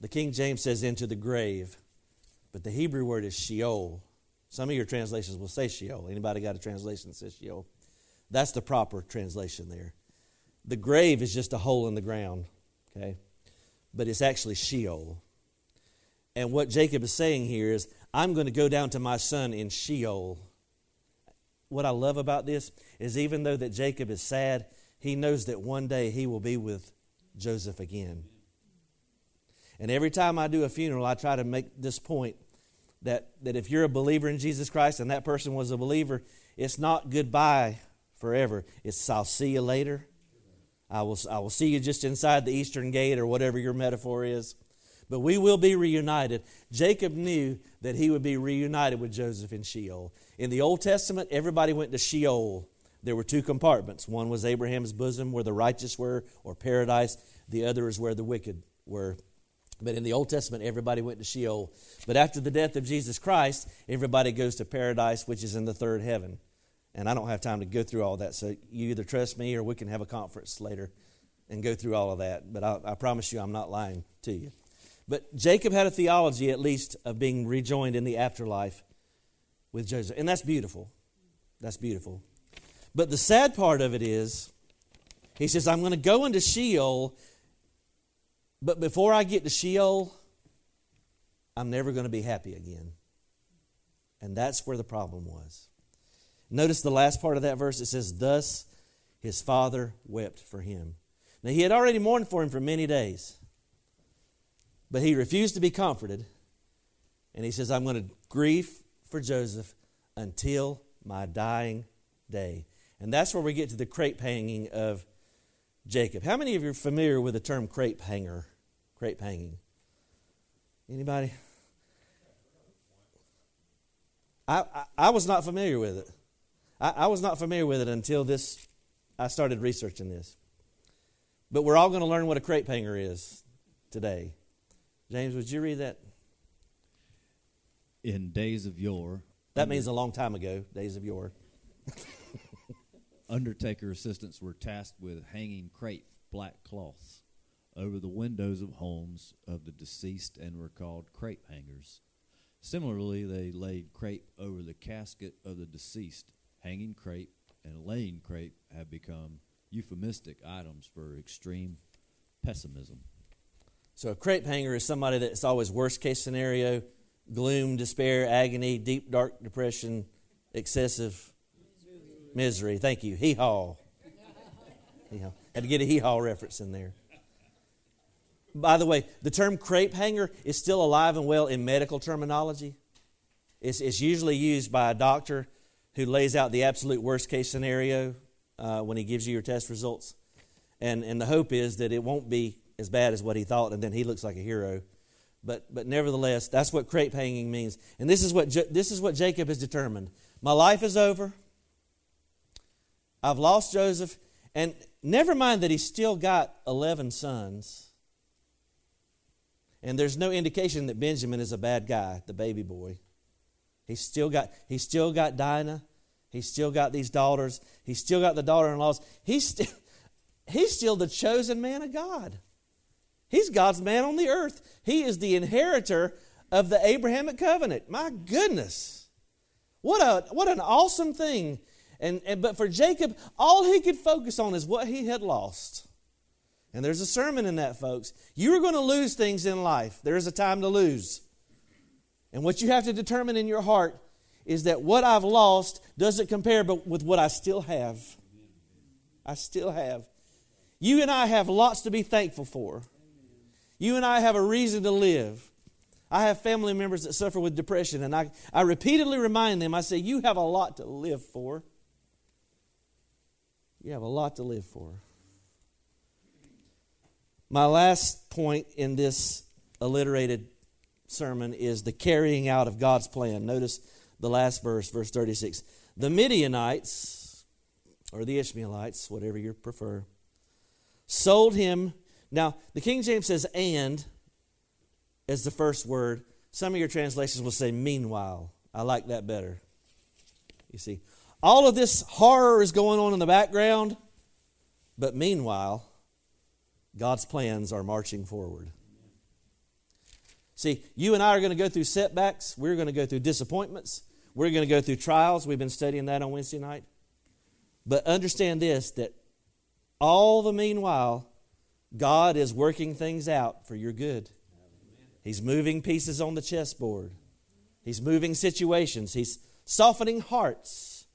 The King James says, into the grave. But the Hebrew word is Sheol. Some of your translations will say Sheol. Anybody got a translation that says Sheol? That's the proper translation there. The grave is just a hole in the ground, okay? But it's actually Sheol. And what Jacob is saying here is, I'm going to go down to my son in Sheol. What I love about this is even though that Jacob is sad, he knows that one day he will be with Joseph again. And every time I do a funeral, I try to make this point that, that if you're a believer in Jesus Christ and that person was a believer, it's not goodbye forever. It's I'll see you later. I will, I will see you just inside the eastern gate or whatever your metaphor is. But we will be reunited. Jacob knew that he would be reunited with Joseph in Sheol. In the Old Testament, everybody went to Sheol. There were two compartments. One was Abraham's bosom, where the righteous were, or paradise. The other is where the wicked were. But in the Old Testament, everybody went to Sheol. But after the death of Jesus Christ, everybody goes to paradise, which is in the third heaven. And I don't have time to go through all that. So you either trust me or we can have a conference later and go through all of that. But I, I promise you, I'm not lying to you. But Jacob had a theology, at least, of being rejoined in the afterlife with Joseph. And that's beautiful. That's beautiful. But the sad part of it is, he says, I'm going to go into Sheol but before I get to Sheol, I'm never going to be happy again. And that's where the problem was. Notice the last part of that verse. It says, Thus his father wept for him. Now, he had already mourned for him for many days, but he refused to be comforted. And he says, I'm going to grieve for Joseph until my dying day. And that's where we get to the crape hanging of Jacob. How many of you are familiar with the term crape hanger? Crape hanging. Anybody? I, I, I, was not familiar with it. I, I was not familiar with it until this I started researching this. But we're all going to learn what a crape hanger is today. James, would you read that? In days of yore. That means a long time ago, days of yore. Undertaker assistants were tasked with hanging crape black cloths over the windows of homes of the deceased and were called crape hangers. Similarly, they laid crape over the casket of the deceased. Hanging crape and laying crape have become euphemistic items for extreme pessimism. So, a crape hanger is somebody that's always worst case scenario gloom, despair, agony, deep, dark depression, excessive misery. Thank you. Hee haw. Had to get a hee haw reference in there. By the way, the term crape hanger is still alive and well in medical terminology. It's, it's usually used by a doctor who lays out the absolute worst case scenario uh, when he gives you your test results. And, and the hope is that it won't be as bad as what he thought, and then he looks like a hero. But, but nevertheless, that's what crepe hanging means. And this is what, this is what Jacob has determined. My life is over. I've lost Joseph. And never mind that he's still got 11 sons. And there's no indication that Benjamin is a bad guy, the baby boy. He's still got, he's still got Dinah. He's still got these daughters. He's still got the daughter in laws. He's, st- he's still the chosen man of God. He's God's man on the earth. He is the inheritor of the Abrahamic covenant. My goodness. What, a, what an awesome thing. And, and, but for Jacob, all he could focus on is what he had lost. And there's a sermon in that, folks. You are going to lose things in life. There is a time to lose. And what you have to determine in your heart is that what I've lost doesn't compare but with what I still have. I still have. You and I have lots to be thankful for. You and I have a reason to live. I have family members that suffer with depression, and I, I repeatedly remind them I say, You have a lot to live for. You have a lot to live for. My last point in this alliterated sermon is the carrying out of God's plan. Notice the last verse, verse 36. The Midianites, or the Ishmaelites, whatever you prefer, sold him. Now, the King James says and as the first word. Some of your translations will say meanwhile. I like that better. You see, all of this horror is going on in the background, but meanwhile, God's plans are marching forward. See, you and I are going to go through setbacks. We're going to go through disappointments. We're going to go through trials. We've been studying that on Wednesday night. But understand this that all the meanwhile, God is working things out for your good. He's moving pieces on the chessboard, He's moving situations, He's softening hearts,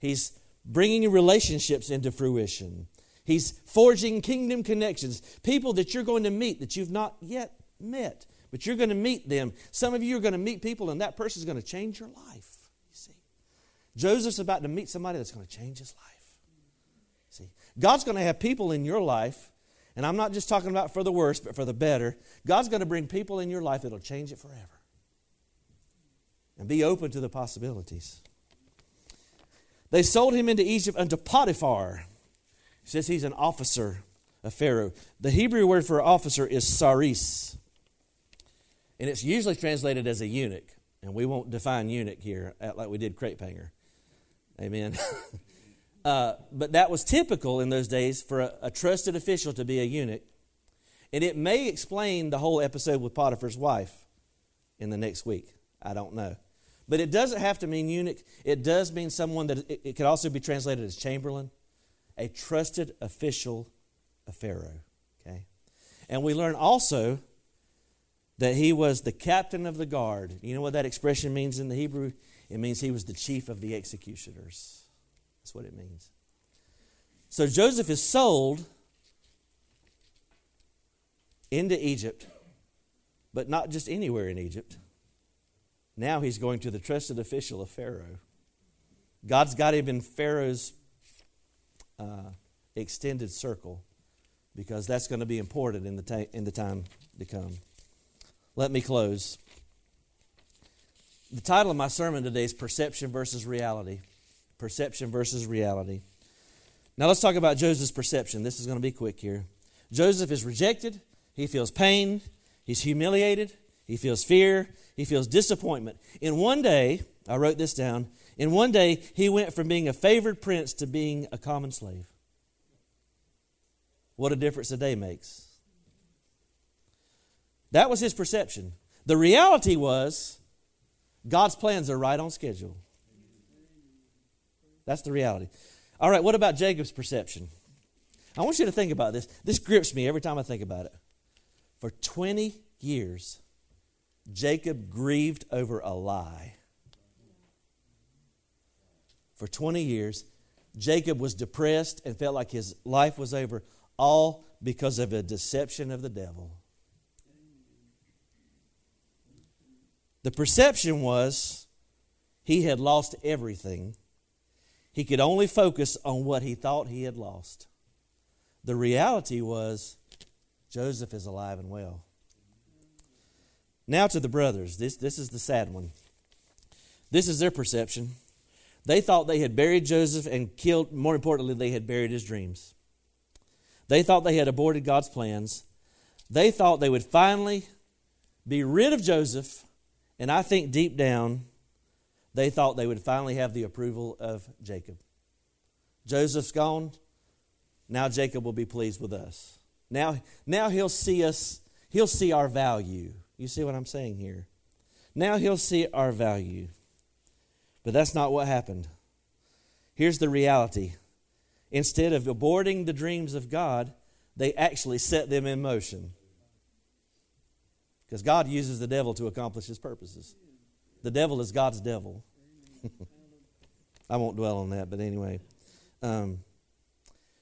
He's bringing relationships into fruition. He's forging kingdom connections, people that you're going to meet that you've not yet met, but you're going to meet them. Some of you are going to meet people, and that person is going to change your life. You see, Joseph's about to meet somebody that's going to change his life. See, God's going to have people in your life, and I'm not just talking about for the worse, but for the better. God's going to bring people in your life that'll change it forever. And be open to the possibilities. They sold him into Egypt unto Potiphar says he's an officer of Pharaoh. The Hebrew word for officer is saris, and it's usually translated as a eunuch. And we won't define eunuch here like we did crepe hanger. Amen. uh, but that was typical in those days for a, a trusted official to be a eunuch. And it may explain the whole episode with Potiphar's wife in the next week. I don't know. But it doesn't have to mean eunuch. It does mean someone that it, it could also be translated as chamberlain a trusted official of Pharaoh. Okay? And we learn also that he was the captain of the guard. You know what that expression means in the Hebrew? It means he was the chief of the executioners. That's what it means. So Joseph is sold into Egypt, but not just anywhere in Egypt. Now he's going to the trusted official of Pharaoh. God's got him in Pharaoh's uh, extended circle because that's going to be important in the, ta- in the time to come. Let me close. The title of my sermon today is Perception versus Reality. Perception versus Reality. Now let's talk about Joseph's perception. This is going to be quick here. Joseph is rejected, he feels pain, he's humiliated, he feels fear, he feels disappointment. In one day, I wrote this down, in one day, he went from being a favored prince to being a common slave. What a difference a day makes. That was his perception. The reality was God's plans are right on schedule. That's the reality. All right, what about Jacob's perception? I want you to think about this. This grips me every time I think about it. For 20 years, Jacob grieved over a lie for 20 years. Jacob was depressed and felt like his life was over, all because of a deception of the devil. The perception was he had lost everything. He could only focus on what he thought he had lost. The reality was Joseph is alive and well. Now to the brothers. This, this is the sad one. This is their perception. They thought they had buried Joseph and killed, more importantly, they had buried his dreams. They thought they had aborted God's plans. They thought they would finally be rid of Joseph, and I think deep down, they thought they would finally have the approval of Jacob. Joseph's gone. Now Jacob will be pleased with us. Now, now he'll see us, he'll see our value. You see what I'm saying here? Now he'll see our value. But that's not what happened. Here's the reality instead of aborting the dreams of God, they actually set them in motion. Because God uses the devil to accomplish his purposes. The devil is God's devil. I won't dwell on that, but anyway. Um,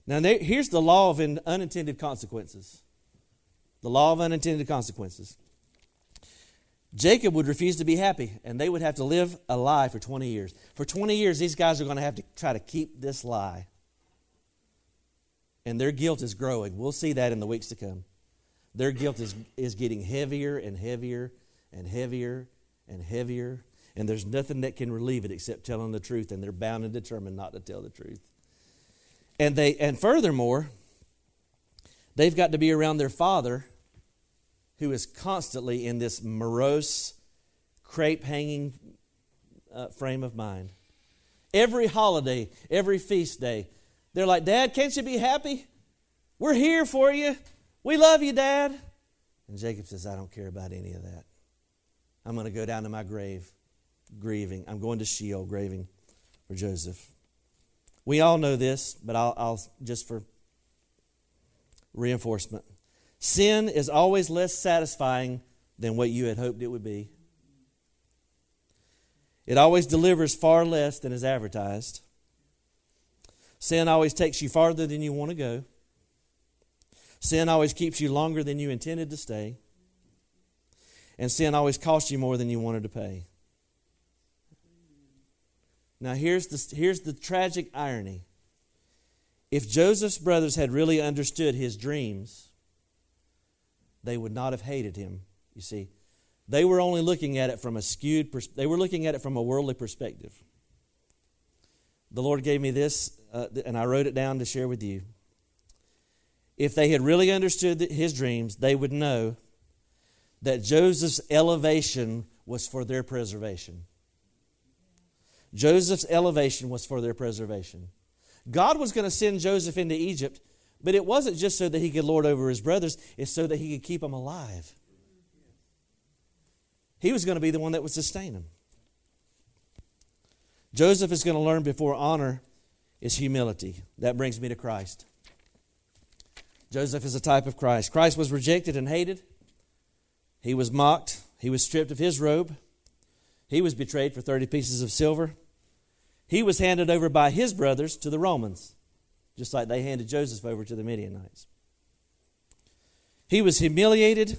now, here's the law of unintended consequences. The law of unintended consequences. Jacob would refuse to be happy, and they would have to live a lie for 20 years. For 20 years, these guys are going to have to try to keep this lie. And their guilt is growing. We'll see that in the weeks to come. Their guilt is, is getting heavier and heavier and heavier and heavier. And there's nothing that can relieve it except telling the truth, and they're bound and determined not to tell the truth. And they and furthermore, they've got to be around their father who is constantly in this morose, crepe hanging uh, frame of mind. Every holiday, every feast day, they're like, Dad, can't you be happy? We're here for you. We love you, Dad. And Jacob says, I don't care about any of that. I'm going to go down to my grave grieving. I'm going to Sheol grieving for Joseph. We all know this, but I'll, I'll just for reinforcement. Sin is always less satisfying than what you had hoped it would be. It always delivers far less than is advertised. Sin always takes you farther than you want to go. Sin always keeps you longer than you intended to stay. And sin always costs you more than you wanted to pay. Now, here's the, here's the tragic irony. If Joseph's brothers had really understood his dreams, they would not have hated him, you see. They were only looking at it from a skewed, pers- they were looking at it from a worldly perspective. The Lord gave me this, uh, and I wrote it down to share with you. If they had really understood his dreams, they would know that Joseph's elevation was for their preservation. Joseph's elevation was for their preservation. God was going to send Joseph into Egypt, but it wasn't just so that he could lord over his brothers, it's so that he could keep them alive. He was going to be the one that would sustain them. Joseph is going to learn before honor is humility. That brings me to Christ. Joseph is a type of Christ. Christ was rejected and hated. He was mocked. He was stripped of his robe. He was betrayed for 30 pieces of silver. He was handed over by his brothers to the Romans, just like they handed Joseph over to the Midianites. He was humiliated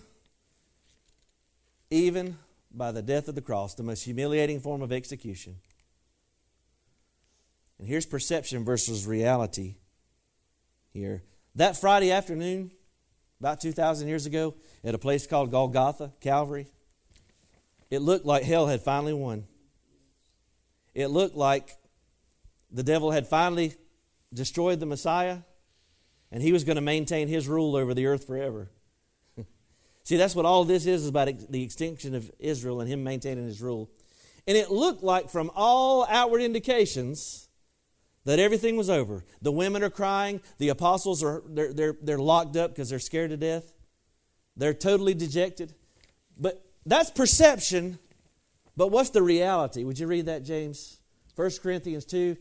even by the death of the cross, the most humiliating form of execution. And here's perception versus reality here. That Friday afternoon, about 2,000 years ago, at a place called Golgotha, Calvary, it looked like hell had finally won. It looked like the devil had finally destroyed the Messiah and he was going to maintain his rule over the earth forever. See, that's what all this is, is about the extinction of Israel and him maintaining his rule. And it looked like, from all outward indications, that everything was over. The women are crying. The apostles are they're, they're, they're locked up because they're scared to death. They're totally dejected. But that's perception. But what's the reality? Would you read that, James? 1 Corinthians 2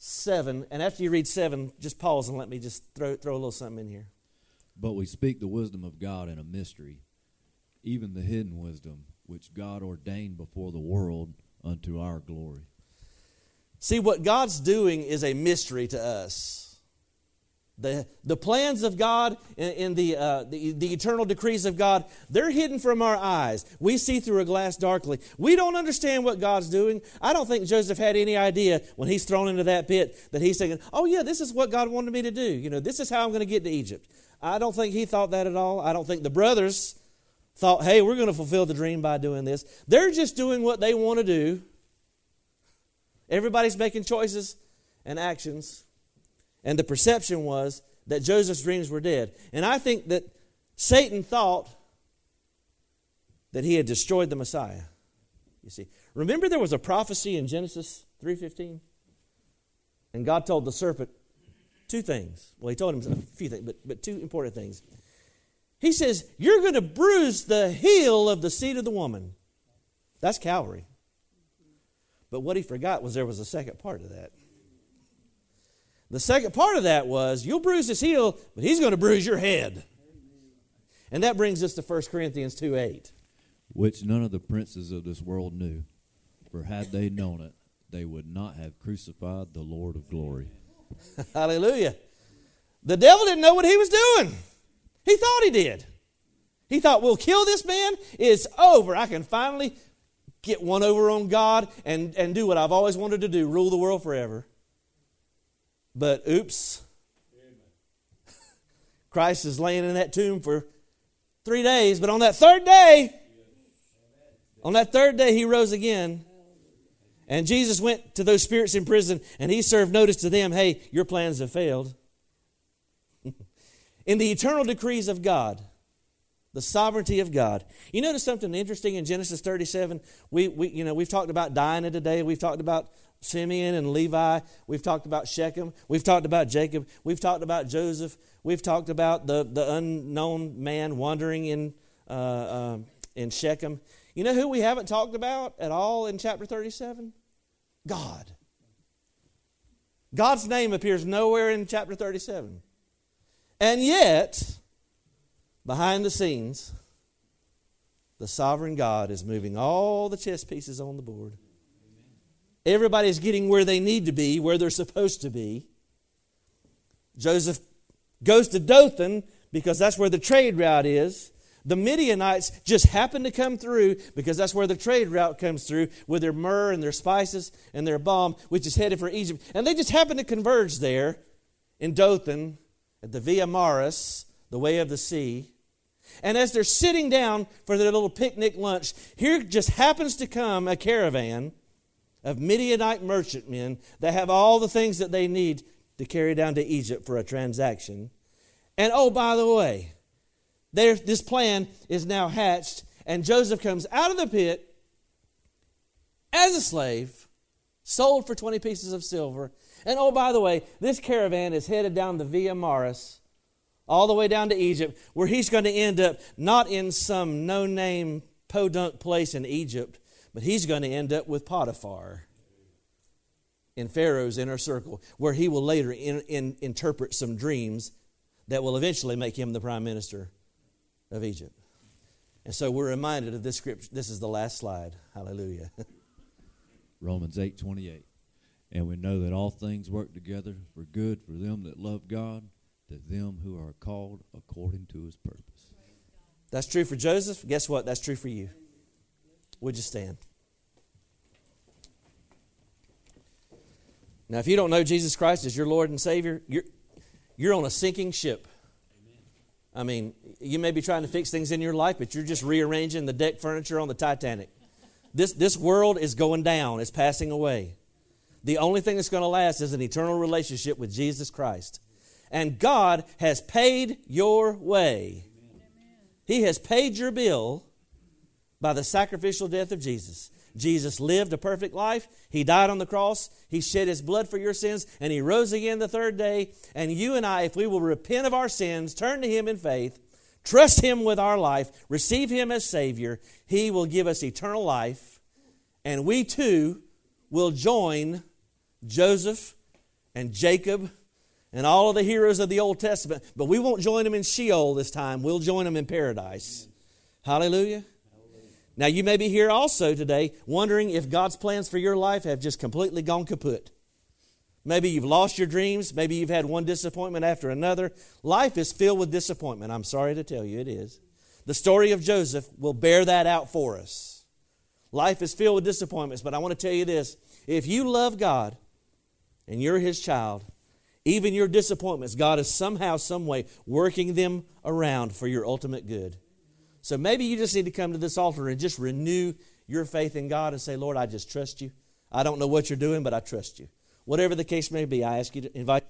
7. And after you read 7, just pause and let me just throw, throw a little something in here. But we speak the wisdom of God in a mystery, even the hidden wisdom, which God ordained before the world unto our glory. See, what God's doing is a mystery to us. The, the plans of God and, the, uh, the, the eternal decrees of God, they're hidden from our eyes. We see through a glass darkly. We don't understand what God's doing. I don't think Joseph had any idea when he's thrown into that pit that he's thinking, oh, yeah, this is what God wanted me to do. You know, this is how I'm going to get to Egypt. I don't think he thought that at all. I don't think the brothers thought, hey, we're going to fulfill the dream by doing this. They're just doing what they want to do. Everybody's making choices and actions. And the perception was that Joseph's dreams were dead. And I think that Satan thought that he had destroyed the Messiah. You see, remember there was a prophecy in Genesis 3:15? And God told the serpent two things. Well, he told him a few things, but, but two important things. He says, You're going to bruise the heel of the seed of the woman. That's Calvary. But what he forgot was there was a second part of that. The second part of that was, You'll bruise his heel, but he's going to bruise your head. And that brings us to 1 Corinthians 2 8. Which none of the princes of this world knew, for had they known it, they would not have crucified the Lord of glory. Hallelujah. The devil didn't know what he was doing. He thought he did. He thought, we'll kill this man. It's over. I can finally get one over on God and, and do what I've always wanted to do rule the world forever. But oops. Christ is laying in that tomb for three days, but on that third day, on that third day, he rose again. And Jesus went to those spirits in prison and he served notice to them hey, your plans have failed. in the eternal decrees of God, the sovereignty of God. You notice something interesting in Genesis 37? We, we, you know, we've talked about Dinah today. We've talked about Simeon and Levi. We've talked about Shechem. We've talked about Jacob. We've talked about Joseph. We've talked about the, the unknown man wandering in, uh, uh, in Shechem. You know who we haven't talked about at all in chapter 37? God. God's name appears nowhere in chapter 37. And yet, behind the scenes, the sovereign God is moving all the chess pieces on the board. Everybody's getting where they need to be, where they're supposed to be. Joseph goes to Dothan because that's where the trade route is. The Midianites just happen to come through because that's where the trade route comes through with their myrrh and their spices and their balm, which is headed for Egypt. And they just happen to converge there in Dothan at the Via Maris, the way of the sea. And as they're sitting down for their little picnic lunch, here just happens to come a caravan of Midianite merchantmen that have all the things that they need to carry down to Egypt for a transaction. And oh, by the way, this plan is now hatched, and Joseph comes out of the pit as a slave, sold for 20 pieces of silver. And oh, by the way, this caravan is headed down the Via Maris, all the way down to Egypt, where he's going to end up not in some no name podunk place in Egypt, but he's going to end up with Potiphar in Pharaoh's inner circle, where he will later in, in, interpret some dreams that will eventually make him the prime minister of Egypt. And so we're reminded of this scripture. This is the last slide. Hallelujah. Romans 8 28. And we know that all things work together for good for them that love God, to them who are called according to his purpose. That's true for Joseph. Guess what? That's true for you. Would you stand? Now, if you don't know Jesus Christ as your Lord and Savior, you're, you're on a sinking ship. I mean, you may be trying to fix things in your life, but you're just rearranging the deck furniture on the Titanic. This, this world is going down, it's passing away. The only thing that's going to last is an eternal relationship with Jesus Christ. And God has paid your way. He has paid your bill by the sacrificial death of Jesus. Jesus lived a perfect life. He died on the cross. He shed his blood for your sins, and he rose again the third day. And you and I, if we will repent of our sins, turn to him in faith, trust him with our life, receive him as Savior, he will give us eternal life. And we too will join Joseph and Jacob and all of the heroes of the Old Testament, but we won't join them in Sheol this time. We'll join them in paradise. Hallelujah. Now, you may be here also today wondering if God's plans for your life have just completely gone kaput. Maybe you've lost your dreams. Maybe you've had one disappointment after another. Life is filled with disappointment. I'm sorry to tell you, it is. The story of Joseph will bear that out for us. Life is filled with disappointments, but I want to tell you this if you love God and you're His child, even your disappointments, God is somehow, some way working them around for your ultimate good. So maybe you just need to come to this altar and just renew your faith in God and say, Lord, I just trust you. I don't know what you're doing, but I trust you. Whatever the case may be, I ask you to invite